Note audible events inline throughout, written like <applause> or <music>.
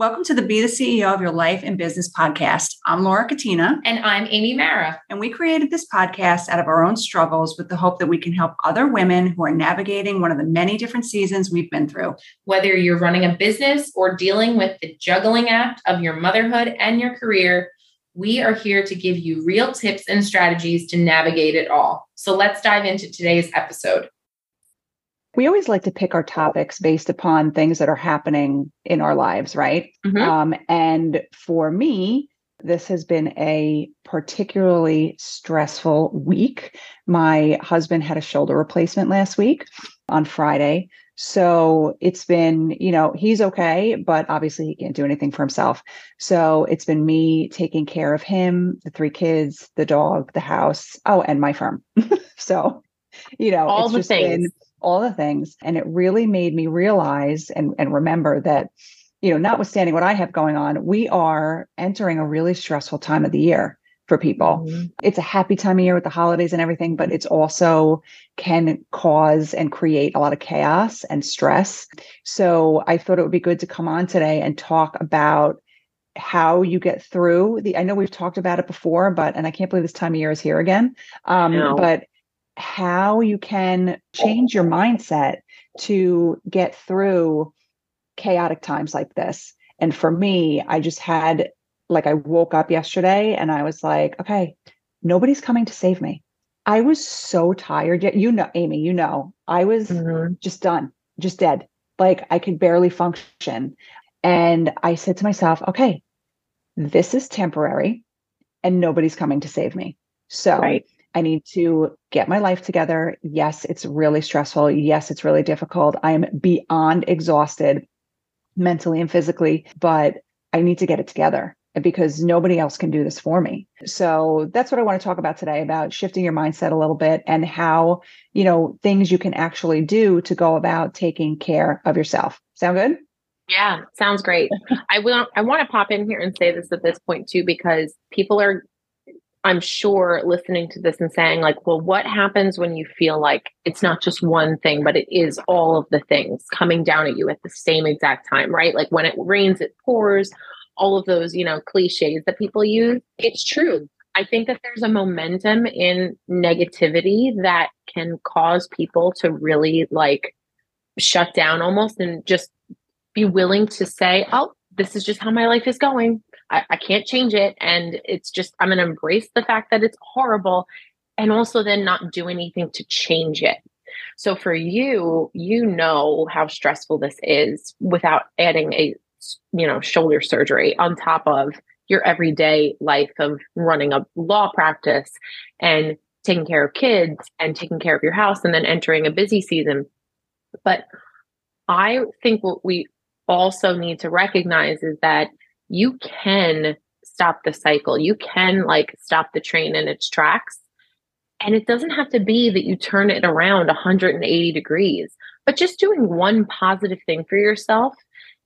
Welcome to the Be the CEO of Your Life and Business podcast. I'm Laura Katina. And I'm Amy Mara. And we created this podcast out of our own struggles with the hope that we can help other women who are navigating one of the many different seasons we've been through. Whether you're running a business or dealing with the juggling act of your motherhood and your career, we are here to give you real tips and strategies to navigate it all. So let's dive into today's episode. We always like to pick our topics based upon things that are happening in our lives, right? Mm-hmm. Um, and for me, this has been a particularly stressful week. My husband had a shoulder replacement last week on Friday. So it's been, you know, he's okay, but obviously he can't do anything for himself. So it's been me taking care of him, the three kids, the dog, the house, oh, and my firm. <laughs> so, you know, all the things. Been, all the things. And it really made me realize and, and remember that, you know, notwithstanding what I have going on, we are entering a really stressful time of the year for people. Mm-hmm. It's a happy time of year with the holidays and everything, but it's also can cause and create a lot of chaos and stress. So I thought it would be good to come on today and talk about how you get through the i know we've talked about it before but and i can't believe this time of year is here again um, no. but how you can change your mindset to get through chaotic times like this. And for me, I just had like I woke up yesterday and I was like, okay, nobody's coming to save me. I was so tired. Yet you know, Amy, you know, I was mm-hmm. just done, just dead. Like I could barely function. And I said to myself, okay, this is temporary and nobody's coming to save me. So right. I need to get my life together. Yes, it's really stressful. Yes, it's really difficult. I am beyond exhausted mentally and physically, but I need to get it together because nobody else can do this for me. So that's what I want to talk about today about shifting your mindset a little bit and how, you know, things you can actually do to go about taking care of yourself. Sound good? Yeah, sounds great. I will I want to pop in here and say this at this point too because people are I'm sure listening to this and saying, like, well, what happens when you feel like it's not just one thing, but it is all of the things coming down at you at the same exact time, right? Like when it rains, it pours, all of those, you know, cliches that people use. It's true. I think that there's a momentum in negativity that can cause people to really like shut down almost and just be willing to say, oh, this is just how my life is going. I, I can't change it. And it's just, I'm going to embrace the fact that it's horrible and also then not do anything to change it. So for you, you know how stressful this is without adding a, you know, shoulder surgery on top of your everyday life of running a law practice and taking care of kids and taking care of your house and then entering a busy season. But I think what we also need to recognize is that you can stop the cycle. You can like stop the train in its tracks. And it doesn't have to be that you turn it around 180 degrees, but just doing one positive thing for yourself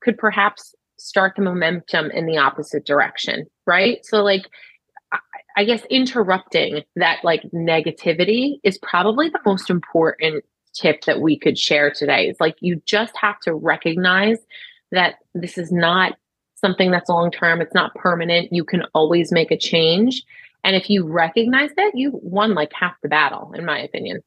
could perhaps start the momentum in the opposite direction, right? So, like, I guess interrupting that like negativity is probably the most important tip that we could share today. It's like you just have to recognize that this is not something that's long term, it's not permanent. You can always make a change. And if you recognize that, you won like half the battle, in my opinion.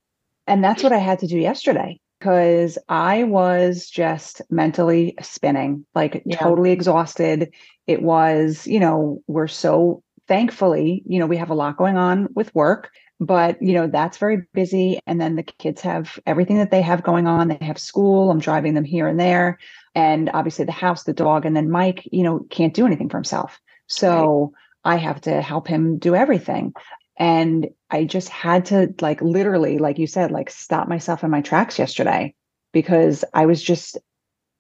And that's what I had to do yesterday because I was just mentally spinning, like yeah. totally exhausted. It was, you know, we're so thankfully, you know, we have a lot going on with work, but, you know, that's very busy. And then the kids have everything that they have going on. They have school. I'm driving them here and there and obviously the house, the dog, and then Mike, you know, can't do anything for himself. So right. I have to help him do everything. And I just had to like literally, like you said, like stop myself in my tracks yesterday because I was just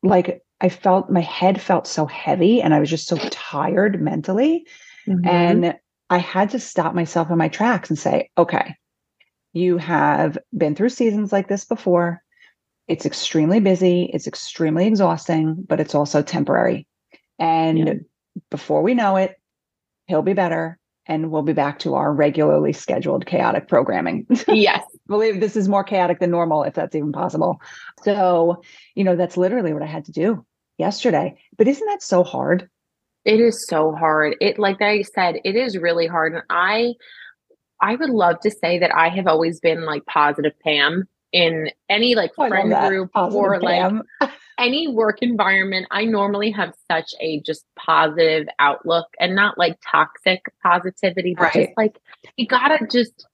like, I felt my head felt so heavy and I was just so tired mentally. Mm-hmm. And I had to stop myself in my tracks and say, okay, you have been through seasons like this before it's extremely busy, it's extremely exhausting, but it's also temporary. And yeah. before we know it, he'll be better and we'll be back to our regularly scheduled chaotic programming. <laughs> Yes. believe this is more chaotic than normal if that's even possible. So, you know, that's literally what I had to do. yesterday. But isn't that so hard? It is so hard. It like I said, it is really hard. And I I would love to say that I have always been like positive Pam in any like friend group positive or Pam. like any work environment. I normally have such a just positive outlook and not like toxic positivity, but right. just like you gotta just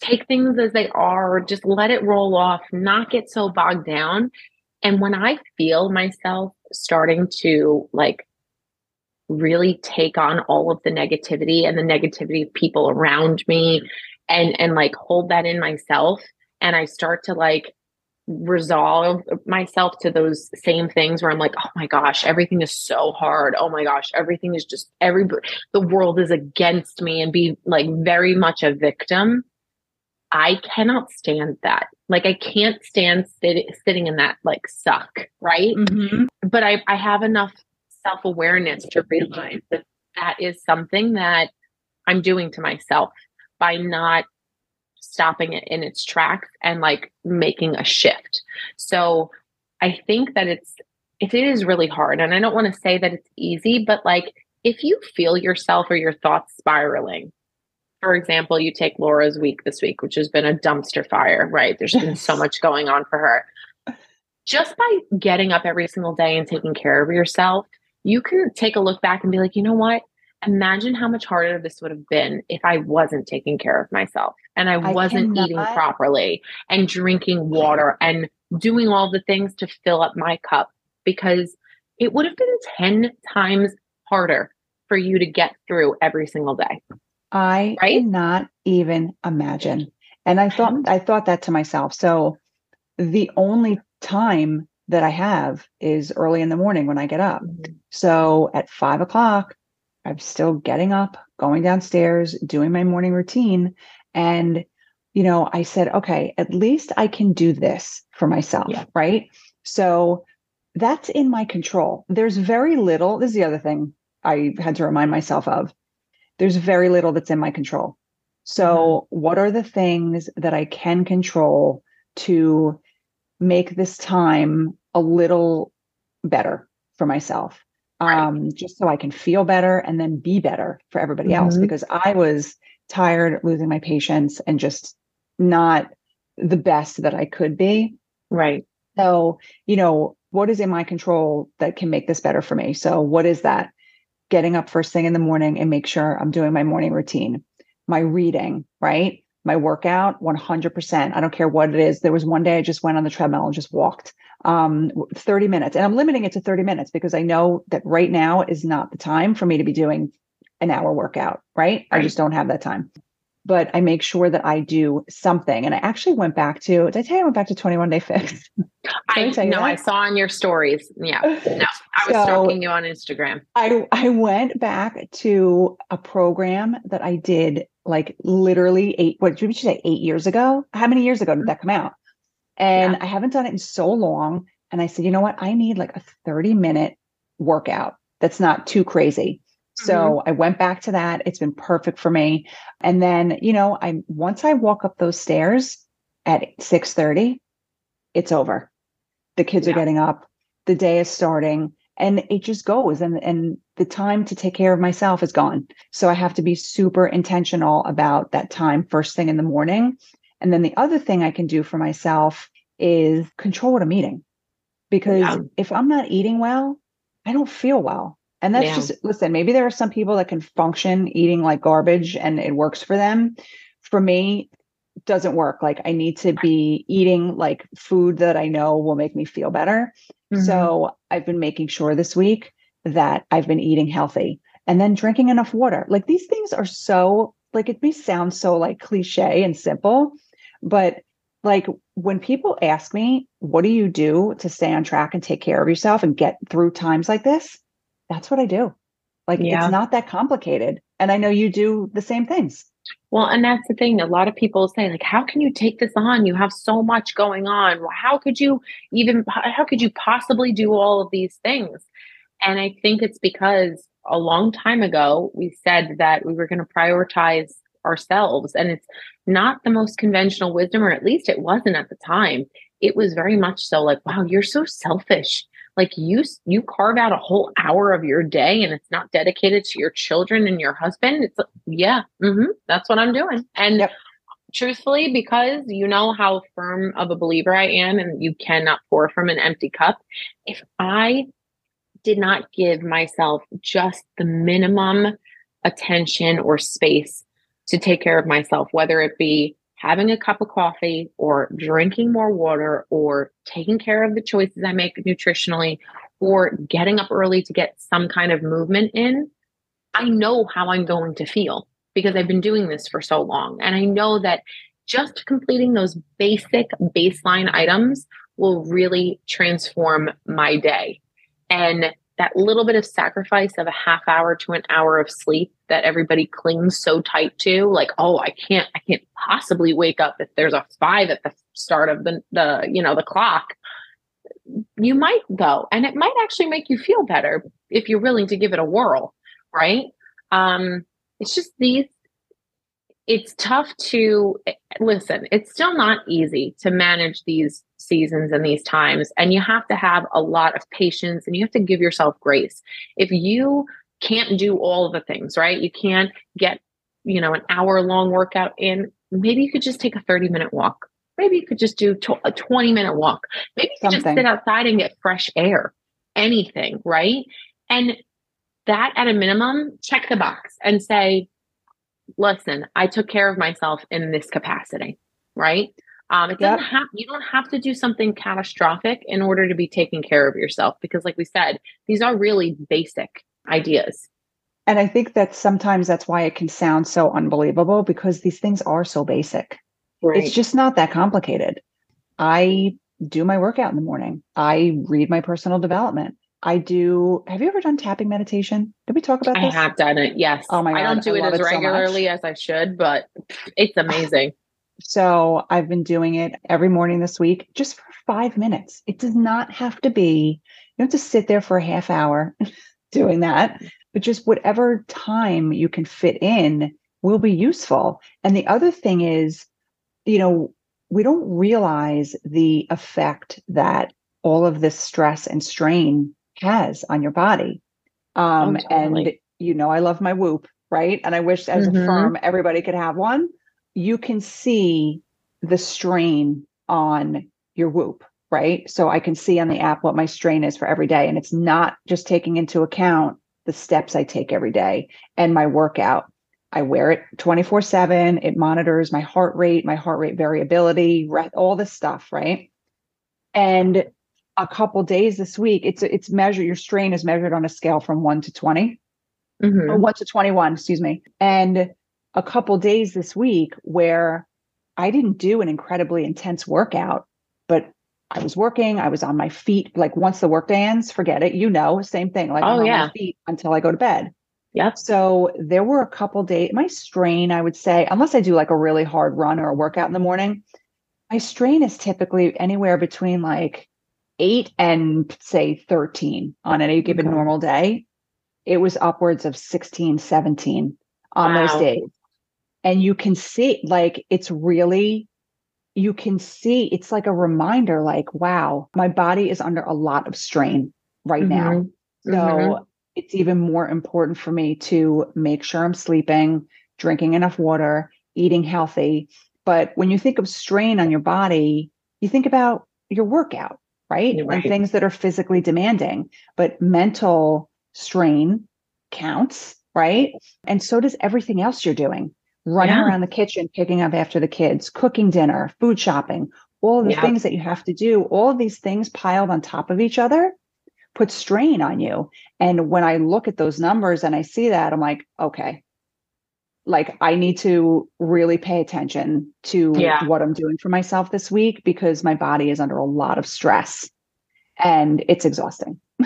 take things as they are, just let it roll off, not get so bogged down. And when I feel myself starting to like really take on all of the negativity and the negativity of people around me and and like hold that in myself and I start to like resolve myself to those same things where I'm like, oh my gosh, everything is so hard. Oh my gosh, everything is just every the world is against me and be like very much a victim. I cannot stand that. Like I can't stand sit, sitting in that like suck, right? Mm-hmm. But I I have enough self awareness to realize that that is something that I'm doing to myself by not stopping it in its tracks and like making a shift. So I think that it's, it is really hard, and I don't want to say that it's easy, but like if you feel yourself or your thoughts spiraling, for example, you take Laura's week this week, which has been a dumpster fire, right? There's been so much going on for her. Just by getting up every single day and taking care of yourself, you can take a look back and be like, you know what? Imagine how much harder this would have been if I wasn't taking care of myself and I, wasn't eating properly and drinking water and doing all the things to fill up my cup because it would have been 10 times harder for you to get through every single day. I right? cannot even imagine. And I thought I thought that to myself. So the only time that I have is early in the morning when I get up. Mm-hmm. So at five o'clock, I'm still getting up, going downstairs, doing my morning routine. And, you know, I said, okay, at least I can do this for myself. Yeah. Right. So that's in my control. There's very little. This is the other thing I had to remind myself of. There's very little that's in my control. So, mm-hmm. what are the things that I can control to make this time a little better for myself? Um, just so I can feel better and then be better for everybody mm-hmm. else because I was tired, losing my patience, and just not the best that I could be. Right. So, you know, what is in my control that can make this better for me? So, what is that? Getting up first thing in the morning and make sure I'm doing my morning routine, my reading, right? My workout, 100%. I don't care what it is. There was one day I just went on the treadmill and just walked um, 30 minutes. And I'm limiting it to 30 minutes because I know that right now is not the time for me to be doing an hour workout, right? right? I just don't have that time. But I make sure that I do something. And I actually went back to, did I tell you I went back to 21 Day Fix? <laughs> I know I saw on your stories. Yeah. <laughs> No, I was so stalking you on Instagram. I, I went back to a program that I did like literally eight, what did you say, eight years ago? How many years ago did that come out? And yeah. I haven't done it in so long. And I said, you know what? I need like a 30 minute workout that's not too crazy. Mm-hmm. So I went back to that. It's been perfect for me. And then, you know, I once I walk up those stairs at 6 30, it's over. The kids yeah. are getting up, the day is starting, and it just goes. And and the time to take care of myself is gone. So I have to be super intentional about that time first thing in the morning and then the other thing I can do for myself is control what I'm eating. Because yeah. if I'm not eating well, I don't feel well. And that's yeah. just, listen, maybe there are some people that can function eating like garbage and it works for them. For me, doesn't work. Like I need to be eating like food that I know will make me feel better. Mm-hmm. So I've been making sure this week that I've been eating healthy and then drinking enough water. Like these things are so like it may sound so like cliche and simple, but like when people ask me, what do you do to stay on track and take care of yourself and get through times like this? That's what I do. Like yeah. it's not that complicated. And I know you do the same things. Well, and that's the thing. A lot of people say, like, how can you take this on? You have so much going on. How could you even, how could you possibly do all of these things? And I think it's because a long time ago, we said that we were going to prioritize ourselves. And it's not the most conventional wisdom, or at least it wasn't at the time. It was very much so like, wow, you're so selfish. like you you carve out a whole hour of your day and it's not dedicated to your children and your husband it's yeah mm-hmm, that's what i'm doing and yep. truthfully because you know how firm of a believer i am and you cannot pour from an empty cup if i did not give myself just the minimum attention or space to take care of myself whether it be having a cup of coffee or drinking more water or taking care of the choices I make nutritionally or getting up early to get some kind of movement in, I know how I'm going to feel because I've been doing this for so long. And I know that just completing those basic baseline items will really transform my day. And that little bit of sacrifice of a half hour to an hour of sleep that everybody clings so tight to like oh i can't i can't possibly wake up if there's a five at the start of the the you know the clock. You might go and it might actually make you feel better if you're willing to give it a whirl right? Um it's just these it's tough to listen it's still not easy to manage these seasons and these times. And you have to have a lot of patience and you have to give yourself grace. If you can't do all the things, right? You can't get, you know, an hour long workout in, maybe you could just take a 30 minute walk. Maybe you could just do a 20 minute walk. Maybe you could just sit outside and get fresh air. Anything, right? And that at a minimum, check the box and say, listen, I took care of myself in this capacity, right? Um, it doesn't yep. have you don't have to do something catastrophic in order to be taking care of yourself because, like we said, these are really basic ideas. And I think that sometimes that's why it can sound so unbelievable because these things are so basic. Right. It's just not that complicated. I do my workout in the morning. I read my personal development. I do. Have you ever done tapping meditation? Did we talk about this? I have done it. Yes. Oh my god! I don't do I it as regularly so as I should, but it's <sighs> amazing. So I've been doing it every morning this week just for five minutes. It does not have to be, you don't have to sit there for a half hour <laughs> doing that, but just whatever time you can fit in will be useful. And the other thing is, you know, we don't realize the effect that all of this stress and strain has on your body. Um, oh, totally. And, you know, I love my whoop, right? And I wish as mm-hmm. a firm, everybody could have one you can see the strain on your whoop right so i can see on the app what my strain is for every day and it's not just taking into account the steps i take every day and my workout i wear it 24 7 it monitors my heart rate my heart rate variability all this stuff right and a couple days this week it's it's measured your strain is measured on a scale from 1 to 20 mm-hmm. or 1 to 21 excuse me and a couple days this week where I didn't do an incredibly intense workout, but I was working, I was on my feet. Like once the workday ends, forget it. You know, same thing. Like oh, I'm yeah. on my feet until I go to bed. Yeah. So there were a couple days, my strain, I would say, unless I do like a really hard run or a workout in the morning, my strain is typically anywhere between like eight and say 13 on any given okay. normal day. It was upwards of 16, 17 on wow. those days and you can see like it's really you can see it's like a reminder like wow my body is under a lot of strain right mm-hmm. now so mm-hmm. it's even more important for me to make sure i'm sleeping drinking enough water eating healthy but when you think of strain on your body you think about your workout right, right. and things that are physically demanding but mental strain counts right and so does everything else you're doing running yeah. around the kitchen, picking up after the kids, cooking dinner, food shopping, all the yeah. things that you have to do, all of these things piled on top of each other put strain on you. And when I look at those numbers and I see that, I'm like, okay, like I need to really pay attention to yeah. what I'm doing for myself this week because my body is under a lot of stress and it's exhausting. <laughs>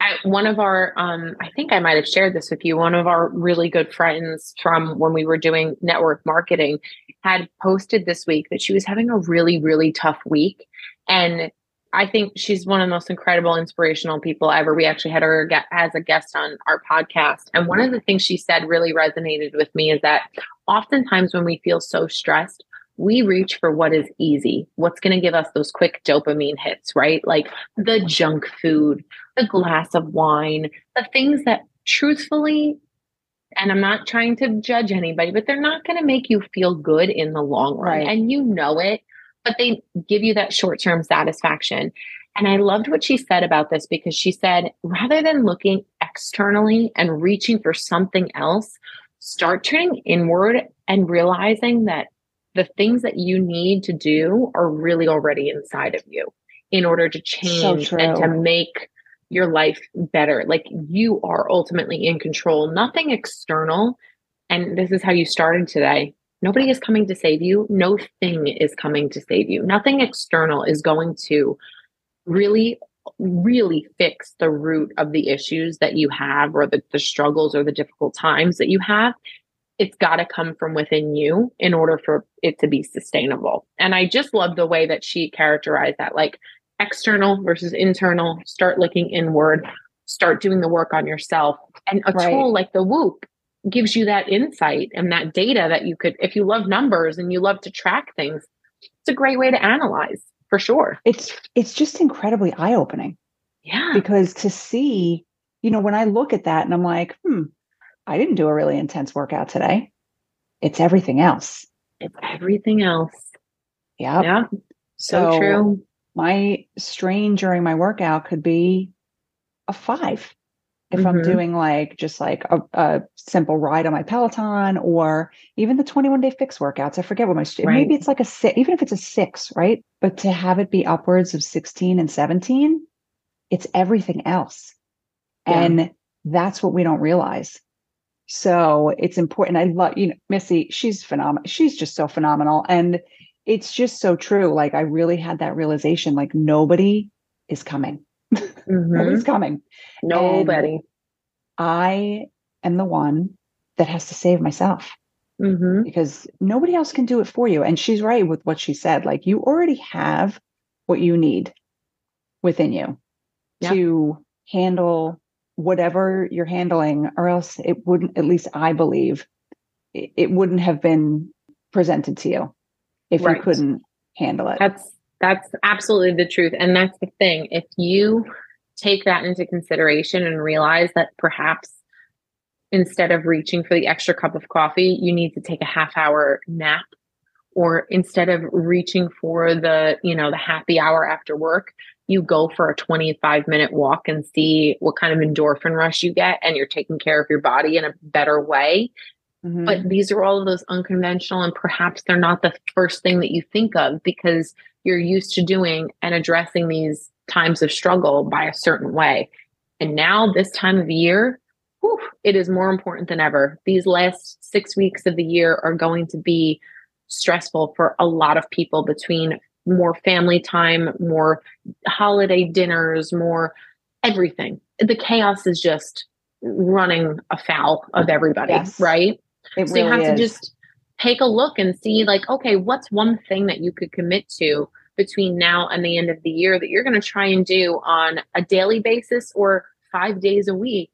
I, one of our, um, I think I might have shared this with you. One of our really good friends from when we were doing network marketing had posted this week that she was having a really, really tough week. And I think she's one of the most incredible, inspirational people ever. We actually had her as a guest on our podcast. And one of the things she said really resonated with me is that oftentimes when we feel so stressed, we reach for what is easy, what's going to give us those quick dopamine hits, right? Like the junk food, the glass of wine, the things that truthfully, and I'm not trying to judge anybody, but they're not going to make you feel good in the long run. Right. And you know it, but they give you that short term satisfaction. And I loved what she said about this because she said, rather than looking externally and reaching for something else, start turning inward and realizing that the things that you need to do are really already inside of you in order to change true. and to make your life better. Like you are ultimately in control, nothing external. And this is how you started today. Nobody is coming to save you. No thing is coming to save you. Nothing external is going to really really fix the root of the issues that you have or the, the struggles or the difficult times that you have it's got to come from within you in order for it to be sustainable and i just love the way that she characterized that like external versus internal start looking inward start doing the work on yourself and a Right. tool like the whoop gives you that insight and that data that you could if you love numbers and you love to track things it's a great way to analyze for sure It's it's just incredibly eye-opening yeah because to see, you know, when I look at that and I'm like, hmm, I didn't do a really intense workout today. It's everything else. it's everything else Yeah. yeah so, So- true My strain during my workout could be a five. If I'm Mhm. doing like just like a, a simple ride on my Peloton or even the 21 day fix workouts, I forget what my, Right. maybe it's like a six, even if it's a six, right? But to have it be upwards of 16 and 17, it's everything else. Yeah. And that's what we don't realize. So it's important. I love, you know, Missy, she's phenomenal. She's just so phenomenal. And it's just so true. Like I really had that realization, like nobody is coming. Mhm. <laughs> Nobody's coming. nobody I am the one that has to save myself hmm because nobody else can do it for you. And she's right with what she said. Like you already have what you need within you to handle whatever you're handling, or else it wouldn't, at least I believe, it, it wouldn't have been presented to you if Right. you couldn't handle it. That's that's absolutely the truth. And that's the thing. If you take that into consideration and realize that perhaps instead of reaching for the extra cup of coffee, you need to take a half hour nap or instead of reaching for the, you know, the happy hour after work, you go for a 25 minute walk and see what kind of endorphin rush you get and you're taking care of your body in a better way Mhm. but these are all of those unconventional and perhaps they're not the first thing that you think of because you're used to doing and addressing these times of struggle by a certain way. And now this time of year whew, it is more important than ever. These last six weeks of the year are going to be stressful for a lot of people between more family time more holiday dinners more everything. The chaos is just running afoul of everybody Yes. right? It so you really have to just take a look and see, like, okay, what's one thing that you could commit to between now and the end of the year that you're going to try and do on a daily basis or five days a week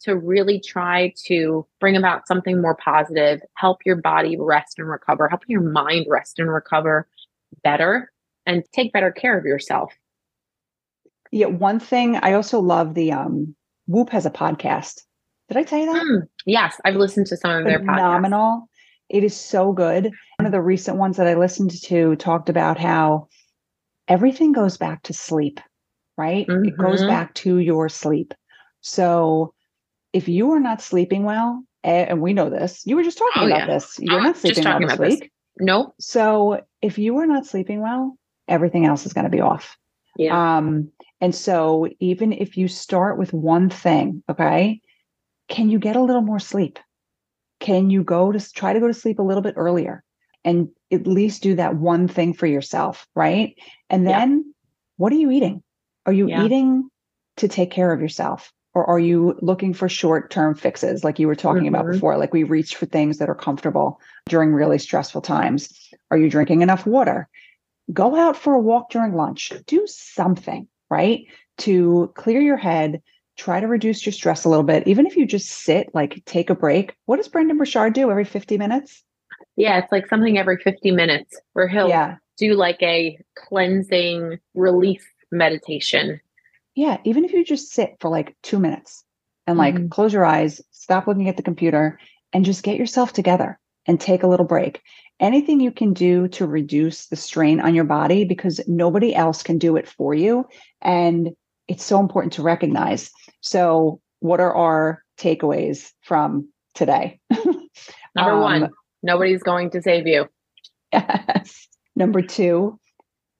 to really try to bring about something more positive, help your body rest and recover, help your mind rest and recover better, and take better care of yourself. Yeah, one thing I also love the um Whoop has a podcast. Did I tell you that? Mm, yes, I've listened to some of their podcasts. It is so good. One of the recent ones that I listened to talked about how everything goes back to sleep, right? It goes Mhm. back to your sleep. So if you are not sleeping well, and we know this, you were just talking Oh, about yeah. this. You're Ah, not just sleeping well this about this. week. Nope. So if you are not sleeping well, everything else is going to be off. Yeah. Um, and so even if you start with one thing, okay, can you get a little more sleep? Can you go to try to go to sleep a little bit earlier and at least do that one thing for yourself, right? And Yeah. then what are you eating? Are you Yeah. eating to take care of yourself? Or are you looking for short term fixes like you were talking about Mhm. before? Like we reach for things that are comfortable during really stressful times. Are you drinking enough water? Go out for a walk during lunch. Do something, right? To clear your head, try to reduce your stress a little bit. Even if you just sit, like take a break. What does Brendon Burchard do every 50 minutes? Yeah, it's like something every 50 minutes where he'll yeah. do like a cleansing release meditation. Yeah, even if you just sit for like two minutes and like mm-hmm. close your eyes, stop looking at the computer, and just get yourself together and take a little break. Anything you can do to reduce the strain on your body because nobody else can do it for you. And it's so important to recognize. So, what are our takeaways from today? <laughs> Number um, one, nobody's going to save you. Yes. Number two,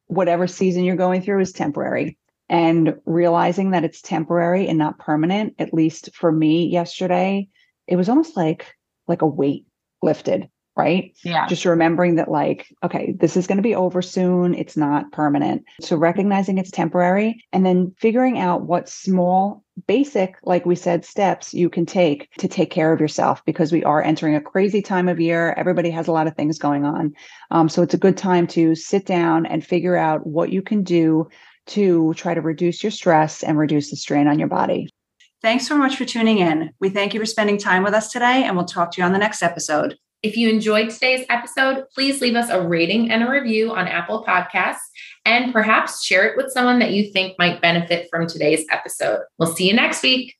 whatever season you're going through is temporary. And realizing that it's temporary and not permanent, at least for me yesterday, it was almost like like a weight lifted right? Yeah. Just remembering that, like, okay, this is going to be over soon. It's not permanent. So recognizing it's temporary and then figuring out what small, basic, like we said, steps you can take to take care of yourself because we are entering a crazy time of year. Everybody has a lot of things going on. Um, so it's a good time to sit down and figure out what you can do to try to reduce your stress and reduce the strain on your body. Thanks so much for tuning in. We thank you for spending time with us today, and we'll talk to you on the next episode. If you enjoyed today's episode, please leave us a rating and a review on Apple Podcasts and perhaps share it with someone that you think might benefit from today's episode. We'll see you next week.